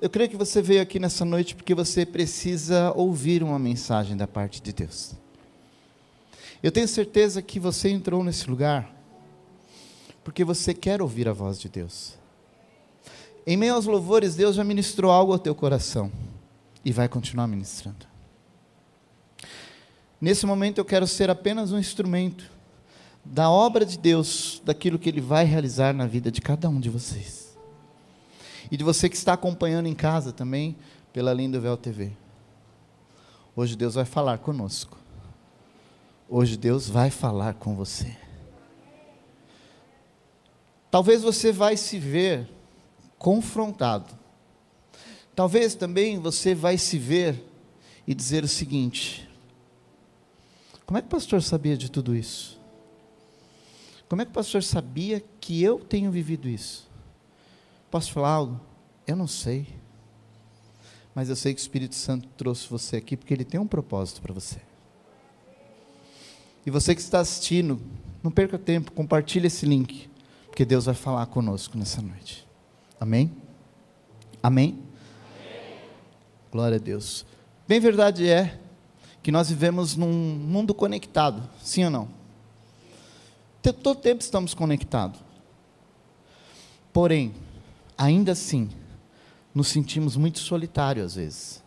Eu creio que você veio aqui nessa noite porque você precisa ouvir uma mensagem da parte de Deus. Eu tenho certeza que você entrou nesse lugar porque você quer ouvir a voz de Deus. Em meio aos louvores, Deus já ministrou algo ao teu coração e vai continuar ministrando. Nesse momento eu quero ser apenas um instrumento da obra de Deus, daquilo que Ele vai realizar na vida de cada um de vocês. E de você que está acompanhando em casa também, pela Linda Véu TV. Hoje Deus vai falar conosco. Hoje Deus vai falar com você. Talvez você vai se ver confrontado. Talvez também você vai se ver e dizer o seguinte: Como é que o pastor sabia de tudo isso? Como é que o pastor sabia que eu tenho vivido isso? Posso falar algo? Eu não sei. Mas eu sei que o Espírito Santo trouxe você aqui porque ele tem um propósito para você. E você que está assistindo, não perca tempo, compartilhe esse link, porque Deus vai falar conosco nessa noite. Amém? Amém? Amém. Glória a Deus. Bem verdade é que nós vivemos num mundo conectado, sim ou não? Todo tempo estamos conectados. Porém, ainda assim, nos sentimos muito solitários às vezes.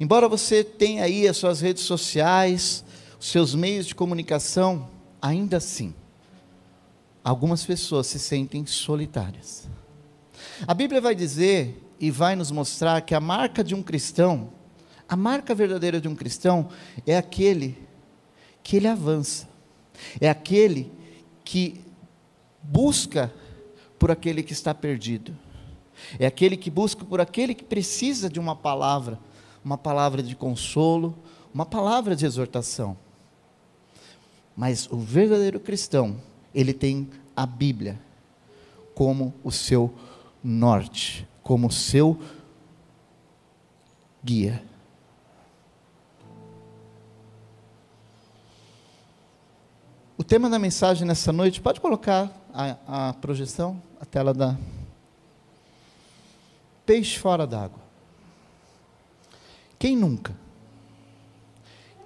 Embora você tenha aí as suas redes sociais, seus meios de comunicação, ainda assim, algumas pessoas se sentem solitárias. A Bíblia vai dizer e vai nos mostrar que a marca de um cristão, a marca verdadeira de um cristão, é aquele que ele avança, é aquele que busca por aquele que está perdido, é aquele que busca por aquele que precisa de uma palavra, uma palavra de consolo, uma palavra de exortação. Mas o verdadeiro cristão, ele tem a Bíblia como o seu norte, como o seu guia. O tema da mensagem nessa noite, pode colocar a, a projeção, a tela da. Peixe fora d'água. Quem nunca?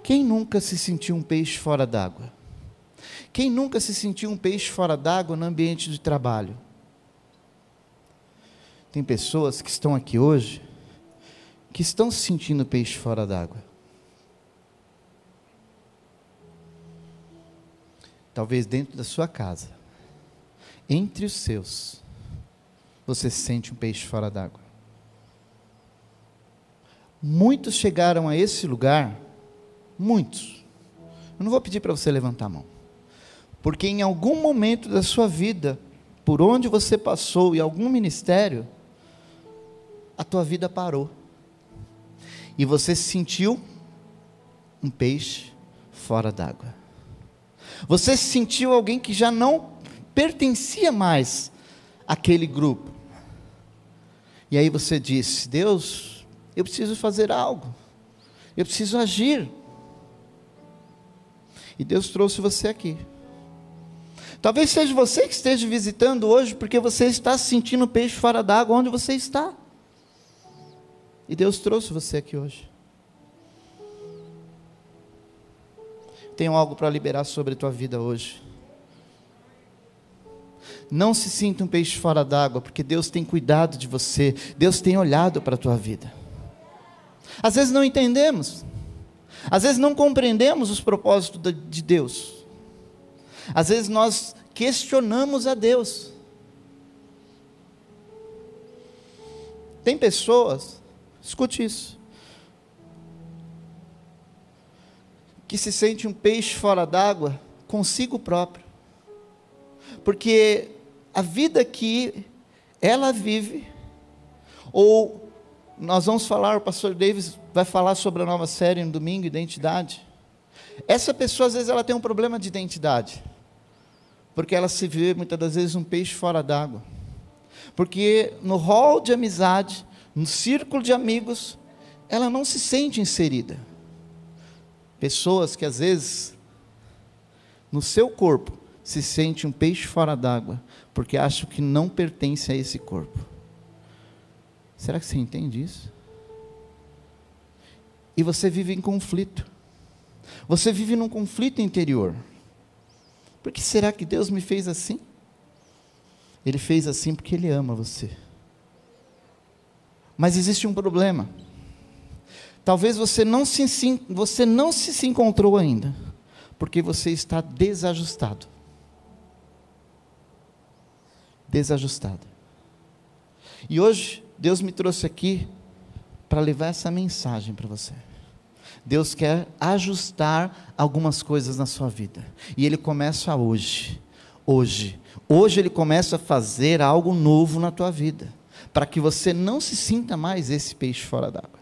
Quem nunca se sentiu um peixe fora d'água? Quem nunca se sentiu um peixe fora d'água no ambiente de trabalho? Tem pessoas que estão aqui hoje que estão se sentindo peixe fora d'água. Talvez dentro da sua casa, entre os seus, você se sente um peixe fora d'água. Muitos chegaram a esse lugar, muitos. Eu não vou pedir para você levantar a mão. Porque em algum momento da sua vida, por onde você passou e algum ministério, a tua vida parou. E você se sentiu um peixe fora d'água. Você se sentiu alguém que já não pertencia mais àquele grupo. E aí você disse: Deus, eu preciso fazer algo, eu preciso agir. E Deus trouxe você aqui. Talvez seja você que esteja visitando hoje porque você está sentindo peixe fora d'água onde você está. E Deus trouxe você aqui hoje. Tenho algo para liberar sobre a tua vida hoje. Não se sinta um peixe fora d'água, porque Deus tem cuidado de você, Deus tem olhado para a tua vida. Às vezes não entendemos, às vezes não compreendemos os propósitos de Deus, às vezes nós questionamos a Deus. Tem pessoas, escute isso, que se sente um peixe fora d'água consigo próprio. Porque a vida que ela vive, ou nós vamos falar, o pastor Davis vai falar sobre a nova série no domingo, identidade. Essa pessoa, às vezes, ela tem um problema de identidade porque ela se vê muitas das vezes um peixe fora d'água. Porque no hall de amizade, no círculo de amigos, ela não se sente inserida. Pessoas que às vezes no seu corpo se sente um peixe fora d'água, porque acham que não pertence a esse corpo. Será que você entende isso? E você vive em conflito. Você vive num conflito interior. Por que será que Deus me fez assim? Ele fez assim porque Ele ama você. Mas existe um problema. Talvez você não se, você não se, se encontrou ainda, porque você está desajustado. Desajustado. E hoje, Deus me trouxe aqui para levar essa mensagem para você. Deus quer ajustar algumas coisas na sua vida. E Ele começa hoje. Hoje. Hoje Ele começa a fazer algo novo na tua vida. Para que você não se sinta mais esse peixe fora d'água.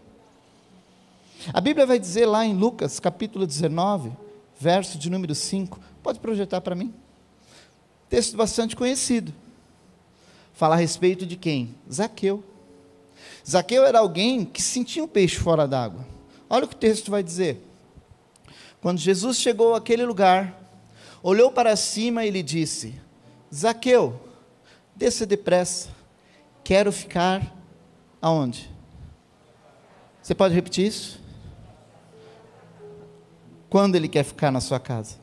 A Bíblia vai dizer lá em Lucas, capítulo 19, verso de número 5. Pode projetar para mim? Texto bastante conhecido. Fala a respeito de quem? Zaqueu. Zaqueu era alguém que sentia um peixe fora d'água. Olha o que o texto vai dizer. Quando Jesus chegou àquele lugar, olhou para cima e lhe disse: Zaqueu, desça depressa, quero ficar aonde? Você pode repetir isso? Quando ele quer ficar na sua casa?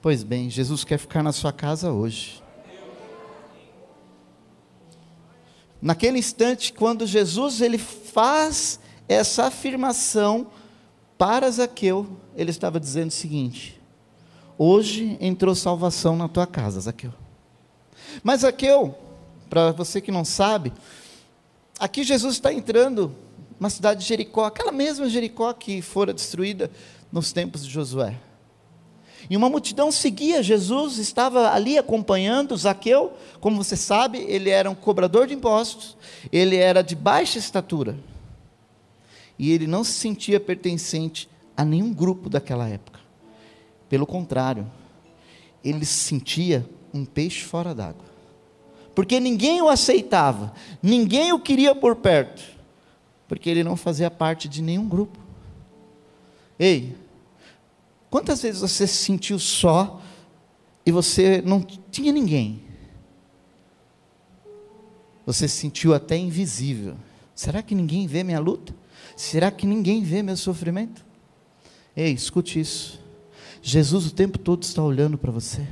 Pois bem, Jesus quer ficar na sua casa hoje. Naquele instante, quando Jesus ele faz essa afirmação para Zaqueu, ele estava dizendo o seguinte: Hoje entrou salvação na tua casa, Zaqueu. Mas Zaqueu, para você que não sabe, aqui Jesus está entrando na cidade de Jericó, aquela mesma Jericó que fora destruída nos tempos de Josué. E uma multidão seguia Jesus, estava ali acompanhando Zaqueu, como você sabe, ele era um cobrador de impostos, ele era de baixa estatura e ele não se sentia pertencente a nenhum grupo daquela época. Pelo contrário, ele se sentia um peixe fora d'água. Porque ninguém o aceitava, ninguém o queria por perto, porque ele não fazia parte de nenhum grupo. Ei, quantas vezes você se sentiu só e você não tinha ninguém? Você se sentiu até invisível. Será que ninguém vê minha luta? Será que ninguém vê meu sofrimento? Ei, escute isso. Jesus o tempo todo está olhando para você.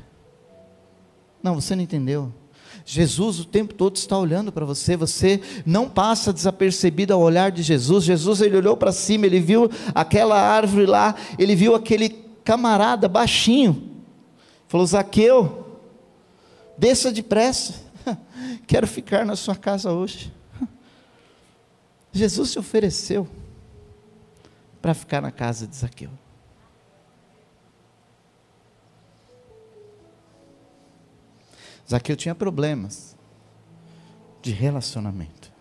Não, você não entendeu. Jesus o tempo todo está olhando para você, você não passa desapercebido ao olhar de Jesus. Jesus ele olhou para cima, ele viu aquela árvore lá, ele viu aquele camarada baixinho. Falou: Zaqueu, desça depressa, quero ficar na sua casa hoje. Jesus se ofereceu para ficar na casa de Zaqueu. Zaqueu tinha problemas de relacionamento.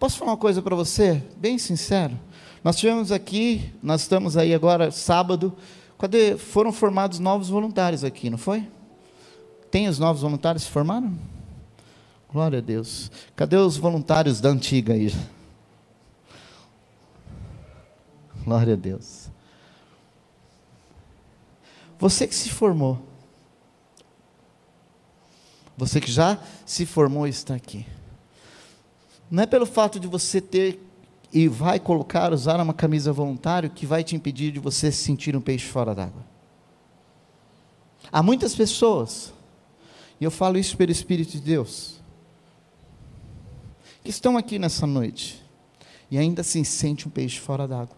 Posso falar uma coisa para você, bem sincero? Nós tivemos aqui, nós estamos aí agora, sábado, cadê? Foram formados novos voluntários aqui, não foi? Tem os novos voluntários se formaram? Glória a Deus. Cadê os voluntários da antiga aí? Glória a Deus. Você que se formou, você que já se formou está aqui, não é pelo fato de você ter e vai colocar, usar uma camisa voluntário que vai te impedir de você se sentir um peixe fora d'água. Há muitas pessoas, e eu falo isso pelo Espírito de Deus, que estão aqui nessa noite e ainda assim sente um peixe fora d'água.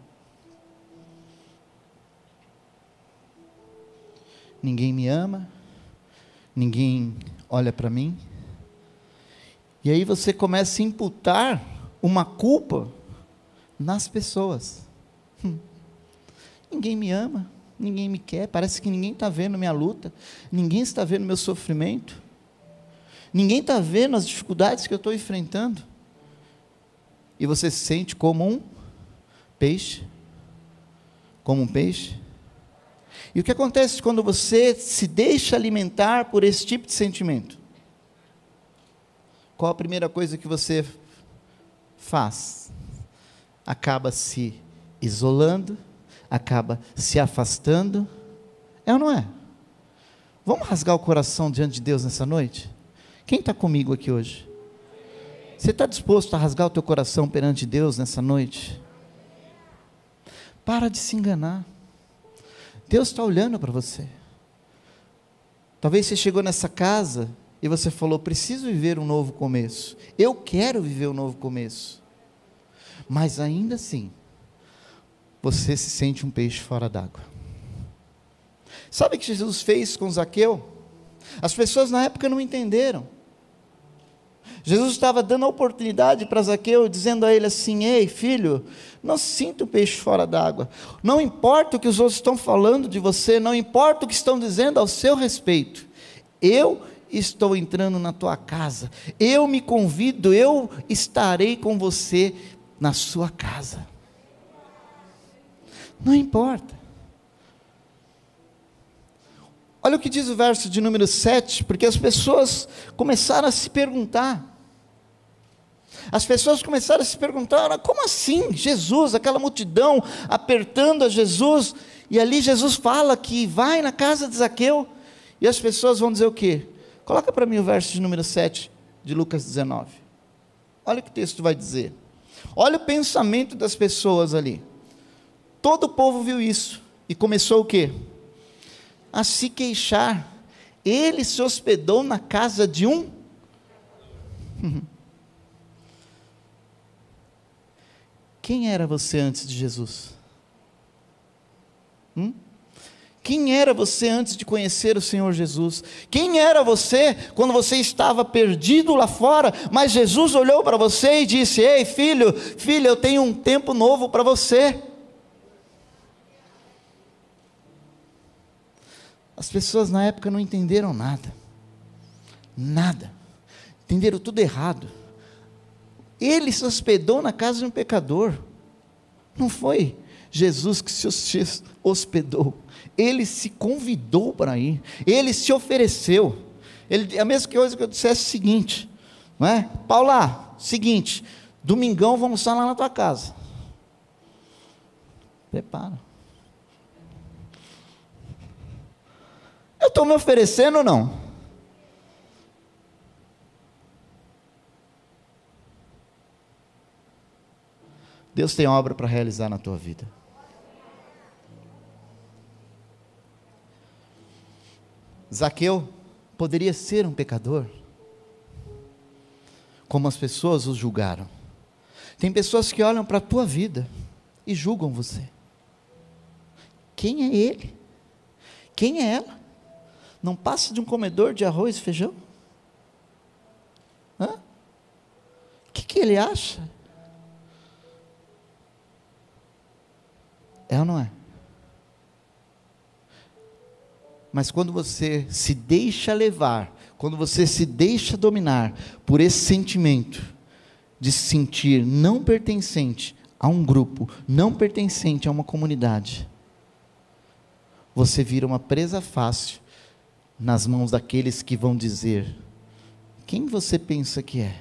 Ninguém me ama, ninguém olha para mim. E aí você começa a imputar uma culpa nas pessoas. Hum. Ninguém me ama, ninguém me quer, parece que ninguém está vendo minha luta, ninguém está vendo meu sofrimento, ninguém está vendo as dificuldades que eu estou enfrentando e você se sente como um peixe. Como um peixe. E o que acontece quando você se deixa alimentar por esse tipo de sentimento? Qual a primeira coisa que você faz? Acaba se isolando, acaba se afastando. É ou não é? Vamos rasgar o coração diante de Deus nessa noite? Quem está comigo aqui hoje? Você está disposto a rasgar o teu coração perante Deus nessa noite? Para de se enganar. Deus está olhando para você. Talvez você chegou nessa casa e você falou: preciso viver um novo começo. Eu quero viver um novo começo. Mas ainda assim, você se sente um peixe fora d'água. Sabe o que Jesus fez com Zaqueu? As pessoas na época não entenderam. Jesus estava dando a oportunidade para Zaqueu, dizendo a ele assim: Ei, filho, não sinta o peixe fora d'água. Não importa o que os outros estão falando de você, não importa o que estão dizendo ao seu respeito. Eu estou entrando na tua casa. Eu me convido, eu estarei com você na sua casa. Não importa. Olha o que diz o verso de número 7, porque as pessoas começaram a se perguntar. As pessoas começaram a se perguntar: como assim? Jesus, aquela multidão apertando a Jesus, e ali Jesus fala que vai na casa de Zaqueu, e as pessoas vão dizer o quê? Coloca para mim o verso de número 7 de Lucas 19. Olha o que o texto vai dizer. Olha o pensamento das pessoas ali. Todo o povo viu isso e começou o quê? A se queixar. Ele se hospedou na casa de um Quem era você antes de Jesus? Hum? Quem era você antes de conhecer o Senhor Jesus? Quem era você quando você estava perdido lá fora, mas Jesus olhou para você e disse: Ei, filho, filha, eu tenho um tempo novo para você. As pessoas na época não entenderam nada, nada, entenderam tudo errado. Ele se hospedou na casa de um pecador. Não foi Jesus que se hospedou. Ele se convidou para ir. Ele se ofereceu. Ele, a mesma coisa que eu dissesse o seguinte, não é? Paula, seguinte, domingão vamos estar lá na tua casa. Prepara. Eu estou me oferecendo ou não? Deus tem obra para realizar na tua vida. Zaqueu poderia ser um pecador, como as pessoas o julgaram. Tem pessoas que olham para a tua vida e julgam você. Quem é ele? Quem é ela? Não passa de um comedor de arroz e feijão? O que, que ele acha? É ou não é? Mas quando você se deixa levar, quando você se deixa dominar por esse sentimento de se sentir não pertencente a um grupo, não pertencente a uma comunidade, você vira uma presa fácil nas mãos daqueles que vão dizer: quem você pensa que é?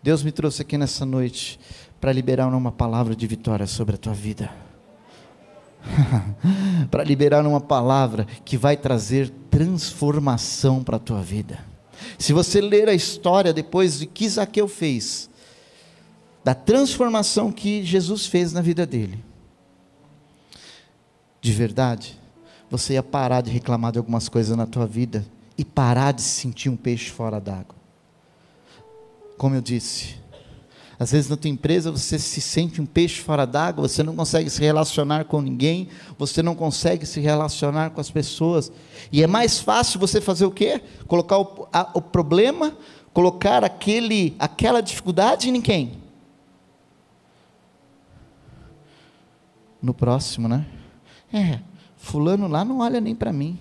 Deus me trouxe aqui nessa noite para liberar uma palavra de vitória sobre a tua vida. para liberar uma palavra que vai trazer transformação para a tua vida. Se você ler a história depois de que Zaqueu fez, da transformação que Jesus fez na vida dele, de verdade, você ia parar de reclamar de algumas coisas na tua vida e parar de se sentir um peixe fora d'água. Como eu disse, às vezes na tua empresa você se sente um peixe fora d'água, você não consegue se relacionar com ninguém, você não consegue se relacionar com as pessoas. E é mais fácil você fazer o quê? Colocar o, a, o problema, colocar aquele, aquela dificuldade em quem? No próximo, né? É, fulano lá não olha nem para mim.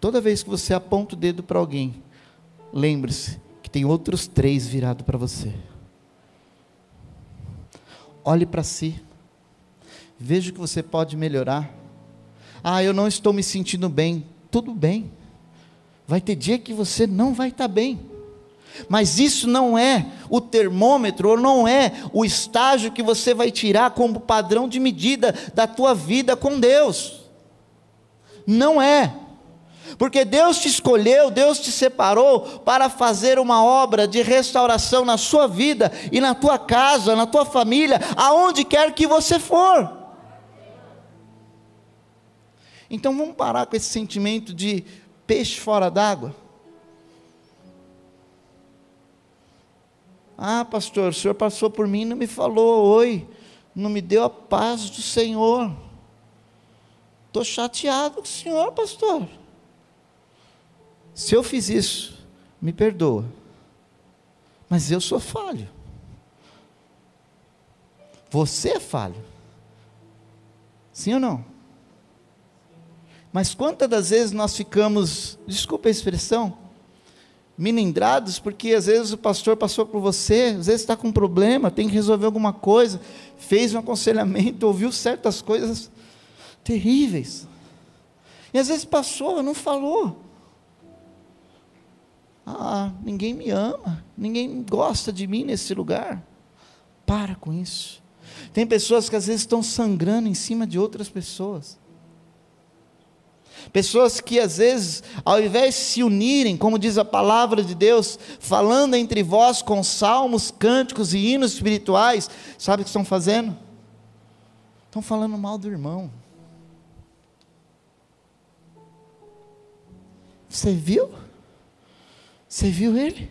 Toda vez que você aponta o dedo para alguém, lembre-se que tem outros três virados para você. Olhe para si. Veja o que você pode melhorar. Ah, eu não estou me sentindo bem. Tudo bem. Vai ter dia que você não vai estar bem. Mas isso não é o termômetro, ou não é o estágio que você vai tirar como padrão de medida da tua vida com Deus. Não é. Porque Deus te escolheu, Deus te separou para fazer uma obra de restauração na sua vida e na tua casa, na tua família, aonde quer que você for. Então vamos parar com esse sentimento de peixe fora d'água. Ah, pastor, o senhor passou por mim e não me falou oi, não me deu a paz do Senhor. Estou chateado com o senhor, pastor. Se eu fiz isso, me perdoa. Mas eu sou falho. Você é falho. Sim ou não? Mas quantas das vezes nós ficamos, desculpa a expressão, milindrados, porque às vezes o pastor passou por você, às vezes está com um problema, tem que resolver alguma coisa, fez um aconselhamento, ouviu certas coisas terríveis. E às vezes passou, não falou. Ah, ninguém me ama, ninguém gosta de mim nesse lugar. Para com isso. Tem pessoas que às vezes estão sangrando em cima de outras pessoas. Pessoas que às vezes, ao invés de se unirem, como diz a palavra de Deus, falando entre vós com salmos, cânticos e hinos espirituais, sabe o que estão fazendo? Estão falando mal do irmão. Você viu? Você viu ele?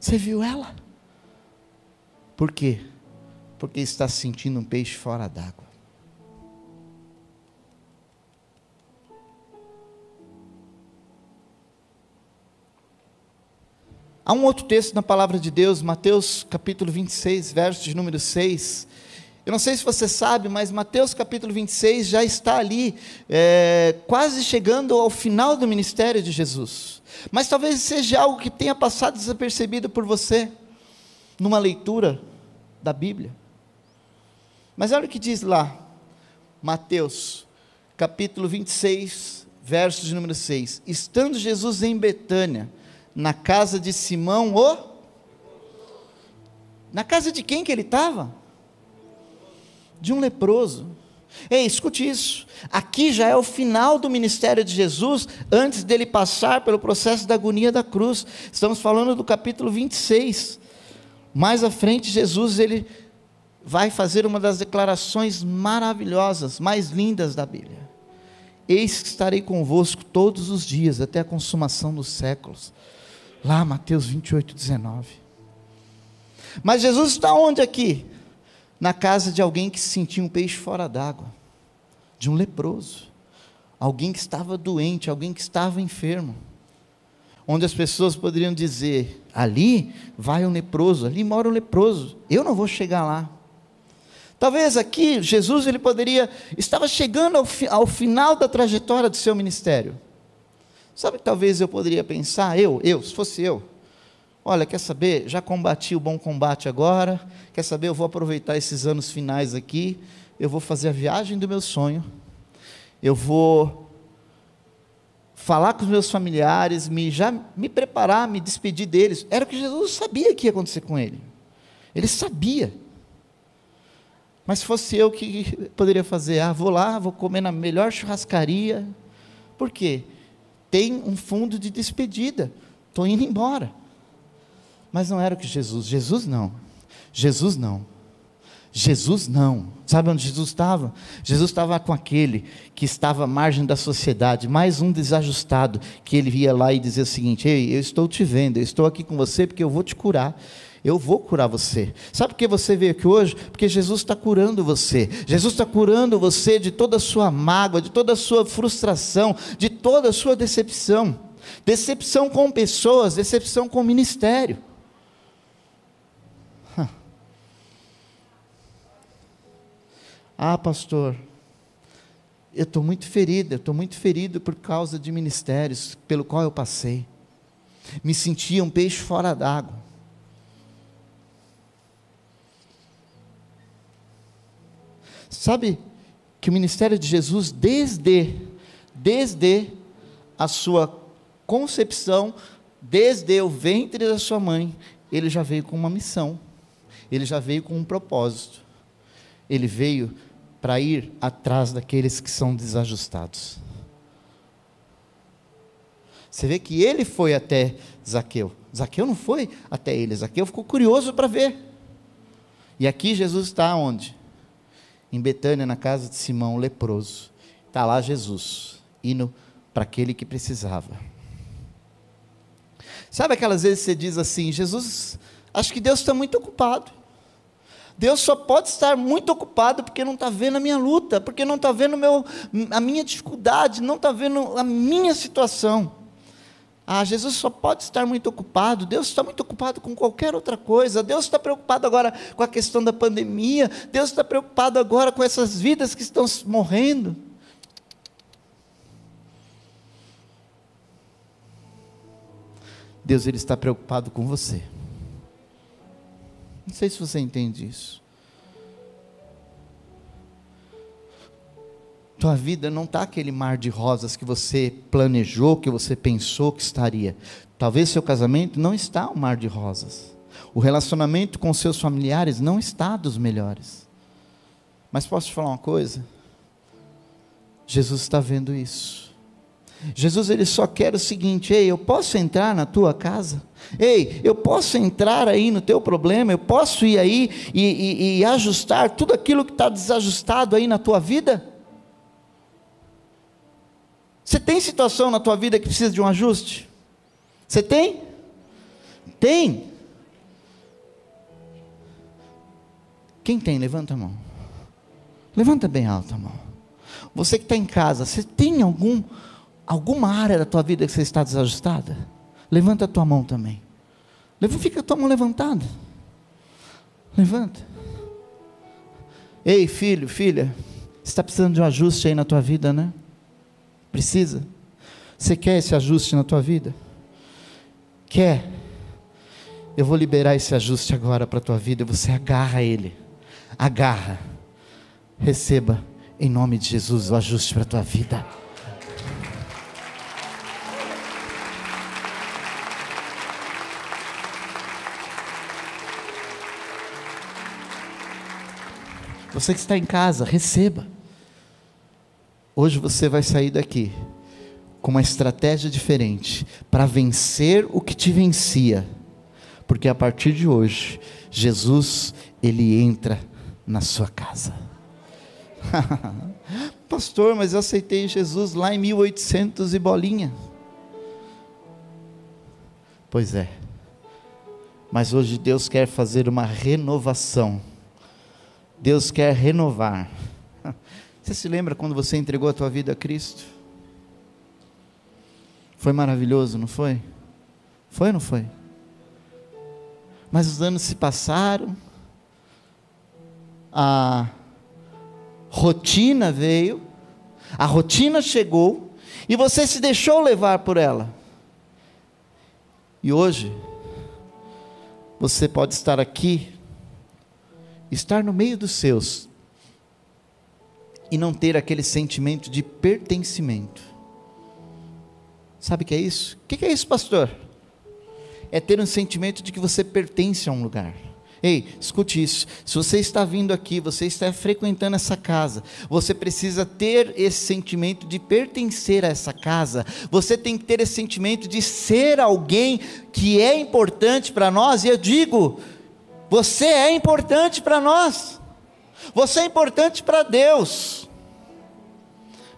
Você viu ela? Por quê? Porque está sentindo um peixe fora d'água. Há um outro texto na palavra de Deus, Mateus capítulo 26, verso de número 6. Eu não sei se você sabe, mas Mateus capítulo 26 já está ali, é, quase chegando ao final do ministério de Jesus. Mas talvez seja algo que tenha passado desapercebido por você, numa leitura da Bíblia. Mas olha o que diz lá, Mateus, capítulo 26, verso de número 6. Estando Jesus em Betânia, na casa de Simão, o. Na casa de quem que ele estava? De um leproso. Ei, escute isso. Aqui já é o final do ministério de Jesus, antes dele passar pelo processo da agonia da cruz. Estamos falando do capítulo 26. Mais à frente, Jesus ele vai fazer uma das declarações maravilhosas, mais lindas da Bíblia. Eis que estarei convosco todos os dias, até a consumação dos séculos. Lá, Mateus 28, 19. Mas Jesus está onde aqui? Na casa de alguém que se sentia um peixe fora d'água, de um leproso, alguém que estava doente, alguém que estava enfermo, onde as pessoas poderiam dizer: ali vai um leproso, ali mora um leproso, eu não vou chegar lá. Talvez aqui Jesus ele poderia estava chegando ao, fi, ao final da trajetória do seu ministério. Sabe, talvez eu poderia pensar, eu, eu, se fosse eu, Olha, quer saber? Já combati o bom combate agora. Quer saber? Eu vou aproveitar esses anos finais aqui. Eu vou fazer a viagem do meu sonho. Eu vou falar com os meus familiares, me já me preparar, me despedir deles. Era o que Jesus sabia que ia acontecer com ele. Ele sabia. Mas se fosse eu que poderia fazer, ah, vou lá, vou comer na melhor churrascaria. Por quê? Tem um fundo de despedida. Estou indo embora. Mas não era o que Jesus, Jesus não. Jesus não. Jesus não. Sabe onde Jesus estava? Jesus estava com aquele que estava à margem da sociedade, mais um desajustado, que ele ia lá e dizia o seguinte: Ei, eu estou te vendo, eu estou aqui com você porque eu vou te curar. Eu vou curar você. Sabe por que você veio aqui hoje? Porque Jesus está curando você. Jesus está curando você de toda a sua mágoa, de toda a sua frustração, de toda a sua decepção. Decepção com pessoas, decepção com o ministério. Ah, pastor, eu estou muito ferida, estou muito ferido por causa de ministérios pelo qual eu passei. Me sentia um peixe fora d'água. Sabe que o ministério de Jesus, desde, desde a sua concepção, desde o ventre da sua mãe, ele já veio com uma missão, ele já veio com um propósito. Ele veio para ir atrás daqueles que são desajustados. Você vê que ele foi até Zaqueu. Zaqueu não foi até ele, Zaqueu ficou curioso para ver. E aqui Jesus está onde? Em Betânia, na casa de Simão, leproso. Está lá Jesus, indo para aquele que precisava. Sabe aquelas vezes que você diz assim: Jesus, acho que Deus está muito ocupado. Deus só pode estar muito ocupado porque não está vendo a minha luta, porque não está vendo meu, a minha dificuldade, não está vendo a minha situação. Ah, Jesus só pode estar muito ocupado, Deus está muito ocupado com qualquer outra coisa, Deus está preocupado agora com a questão da pandemia, Deus está preocupado agora com essas vidas que estão morrendo. Deus ele está preocupado com você. Não sei se você entende isso. Tua vida não está aquele mar de rosas que você planejou, que você pensou que estaria. Talvez seu casamento não está um mar de rosas. O relacionamento com seus familiares não está dos melhores. Mas posso te falar uma coisa? Jesus está vendo isso. Jesus ele só quer o seguinte: ei, eu posso entrar na tua casa? Ei, eu posso entrar aí no teu problema? Eu posso ir aí e, e, e ajustar tudo aquilo que está desajustado aí na tua vida? Você tem situação na tua vida que precisa de um ajuste? Você tem? Tem. Quem tem? Levanta a mão. Levanta bem alta a mão. Você que está em casa, você tem algum, alguma área da tua vida que você está desajustada? Levanta a tua mão também. Fica a tua mão levantada. Levanta. Ei, filho, filha, você está precisando de um ajuste aí na tua vida, né? Precisa? Você quer esse ajuste na tua vida? Quer? Eu vou liberar esse ajuste agora para a tua vida. Você agarra ele. Agarra. Receba em nome de Jesus o ajuste para a tua vida. Você que está em casa, receba. Hoje você vai sair daqui com uma estratégia diferente para vencer o que te vencia. Porque a partir de hoje, Jesus, ele entra na sua casa. Pastor, mas eu aceitei Jesus lá em 1800 e bolinha. Pois é. Mas hoje Deus quer fazer uma renovação. Deus quer renovar. Você se lembra quando você entregou a tua vida a Cristo? Foi maravilhoso, não foi? Foi ou não foi? Mas os anos se passaram, a rotina veio, a rotina chegou, e você se deixou levar por ela. E hoje, você pode estar aqui, estar no meio dos seus, e não ter aquele sentimento de pertencimento. Sabe o que é isso? O que é isso, pastor? É ter um sentimento de que você pertence a um lugar. Ei, escute isso. Se você está vindo aqui, você está frequentando essa casa, você precisa ter esse sentimento de pertencer a essa casa. Você tem que ter esse sentimento de ser alguém que é importante para nós. E eu digo, você é importante para nós. Você é importante para Deus.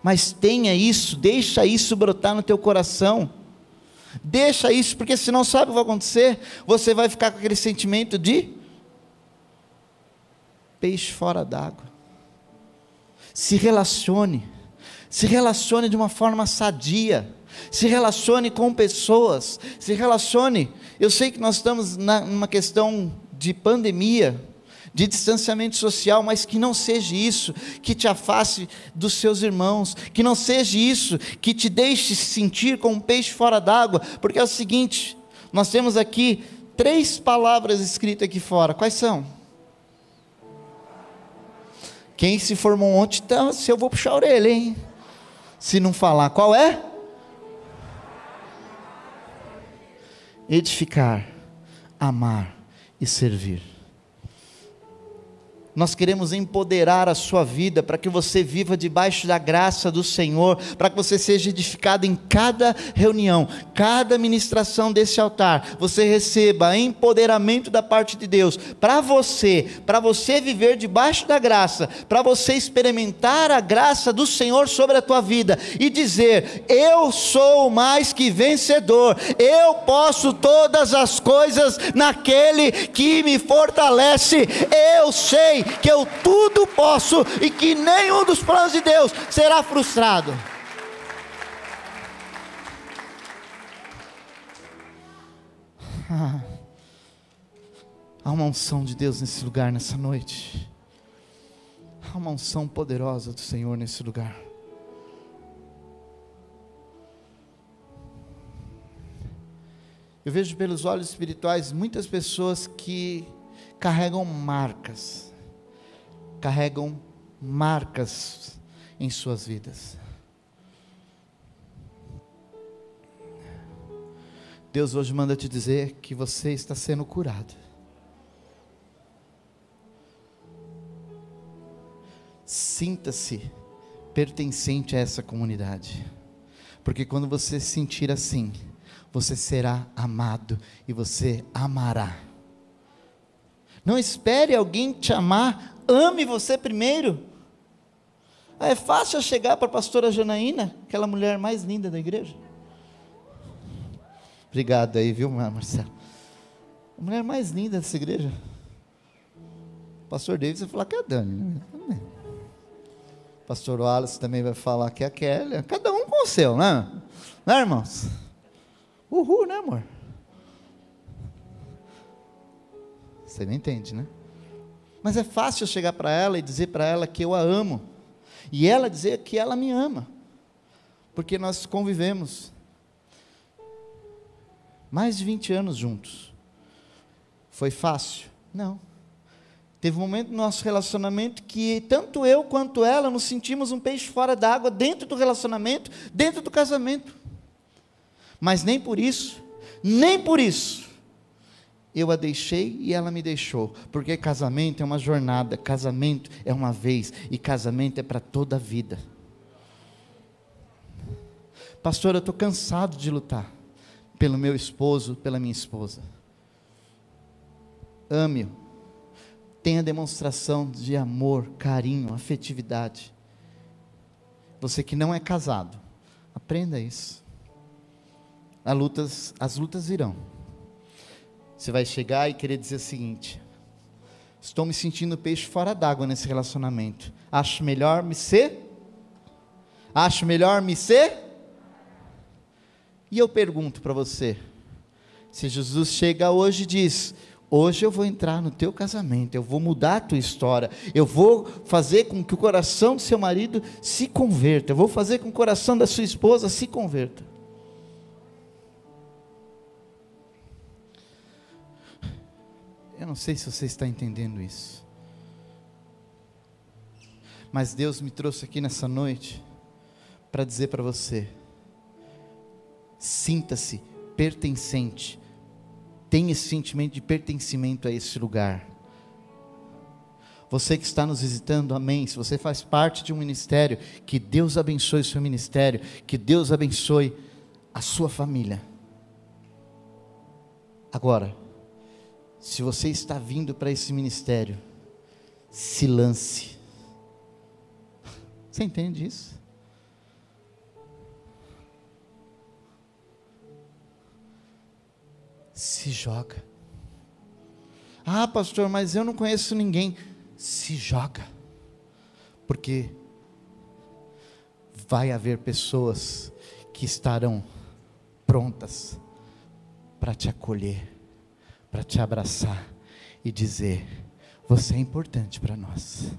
Mas tenha isso, deixa isso brotar no teu coração. Deixa isso, porque senão sabe o que vai acontecer? Você vai ficar com aquele sentimento de peixe fora d'água. Se relacione, se relacione de uma forma sadia, se relacione com pessoas, se relacione. Eu sei que nós estamos numa questão de pandemia, de distanciamento social, mas que não seja isso que te afaste dos seus irmãos, que não seja isso que te deixe se sentir como um peixe fora d'água, porque é o seguinte: nós temos aqui três palavras escritas aqui fora, quais são? Quem se formou ontem, então, se eu vou puxar a orelha, hein? Se não falar, qual é? Edificar, amar e servir. Nós queremos empoderar a sua vida para que você viva debaixo da graça do Senhor, para que você seja edificado em cada reunião, cada ministração desse altar, você receba empoderamento da parte de Deus, para você, para você viver debaixo da graça, para você experimentar a graça do Senhor sobre a tua vida e dizer: Eu sou mais que vencedor, eu posso todas as coisas naquele que me fortalece, eu sei que eu tudo posso e que nenhum dos planos de Deus será frustrado. há uma unção de Deus nesse lugar nessa noite. Há uma unção poderosa do Senhor nesse lugar. Eu vejo pelos olhos espirituais muitas pessoas que carregam marcas carregam marcas em suas vidas. Deus hoje manda te dizer que você está sendo curado. Sinta-se pertencente a essa comunidade, porque quando você se sentir assim, você será amado e você amará. Não espere alguém te amar ame você primeiro. Ah, é fácil chegar para a pastora Janaína, aquela mulher mais linda da igreja. Obrigado aí, viu, Marcelo? A mulher mais linda dessa igreja. pastor David vai falar que é a Dani. Né? pastor Wallace também vai falar que é a Kelly. Cada um com o seu, né? Né, irmãos? Uhul, né, amor? Você não entende, né? Mas é fácil chegar para ela e dizer para ela que eu a amo. E ela dizer que ela me ama. Porque nós convivemos mais de 20 anos juntos. Foi fácil? Não. Teve um momento no nosso relacionamento que tanto eu quanto ela nos sentimos um peixe fora d'água dentro do relacionamento, dentro do casamento. Mas nem por isso, nem por isso, eu a deixei e ela me deixou, porque casamento é uma jornada, casamento é uma vez e casamento é para toda a vida. Pastor, eu estou cansado de lutar pelo meu esposo, pela minha esposa. Ame-o, tenha demonstração de amor, carinho, afetividade. Você que não é casado, aprenda isso. As lutas, as lutas virão você vai chegar e querer dizer o seguinte: estou me sentindo peixe fora d'água nesse relacionamento. Acho melhor me ser? Acho melhor me ser? E eu pergunto para você: se Jesus chega hoje e diz, Hoje eu vou entrar no teu casamento, eu vou mudar a tua história, eu vou fazer com que o coração do seu marido se converta, eu vou fazer com que o coração da sua esposa se converta. Não sei se você está entendendo isso. Mas Deus me trouxe aqui nessa noite para dizer para você: sinta-se pertencente, tenha esse sentimento de pertencimento a esse lugar. Você que está nos visitando, amém. Se você faz parte de um ministério, que Deus abençoe o seu ministério, que Deus abençoe a sua família. Agora, se você está vindo para esse ministério, se lance. Você entende isso? Se joga. Ah, pastor, mas eu não conheço ninguém. Se joga. Porque vai haver pessoas que estarão prontas para te acolher para te abraçar e dizer: Você é importante para nós.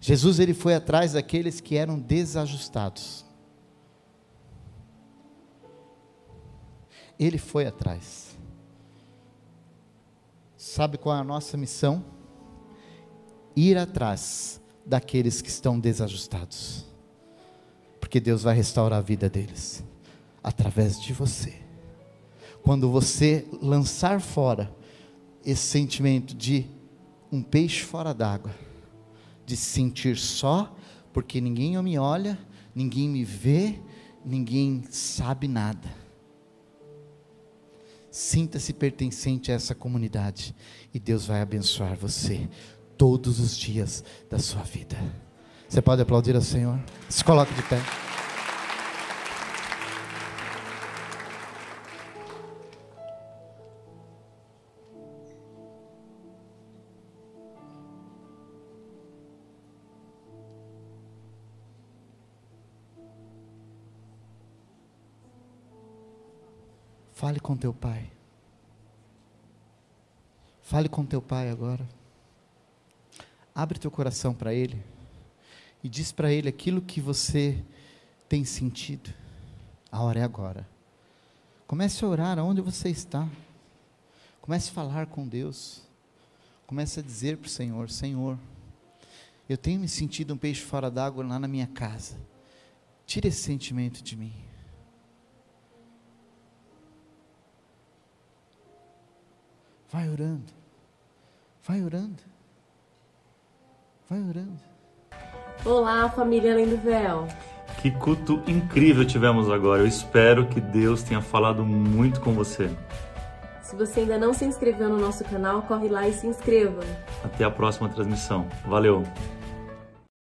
Jesus ele foi atrás daqueles que eram desajustados. Ele foi atrás. Sabe qual é a nossa missão? Ir atrás daqueles que estão desajustados. Porque Deus vai restaurar a vida deles através de você quando você lançar fora esse sentimento de um peixe fora d'água, de se sentir só, porque ninguém me olha, ninguém me vê, ninguém sabe nada. Sinta-se pertencente a essa comunidade e Deus vai abençoar você todos os dias da sua vida. Você pode aplaudir ao Senhor? Se coloque de pé. Fale com teu pai. Fale com teu pai agora. Abre teu coração para ele e diz para ele aquilo que você tem sentido. A hora é agora. Comece a orar aonde você está. Comece a falar com Deus. Comece a dizer para o Senhor: Senhor, eu tenho me sentido um peixe fora d'água lá na minha casa. Tire esse sentimento de mim. Vai orando. Vai orando. Vai orando. Olá, família Além do Véu. Que culto incrível tivemos agora. Eu espero que Deus tenha falado muito com você. Se você ainda não se inscreveu no nosso canal, corre lá e se inscreva. Até a próxima transmissão. Valeu!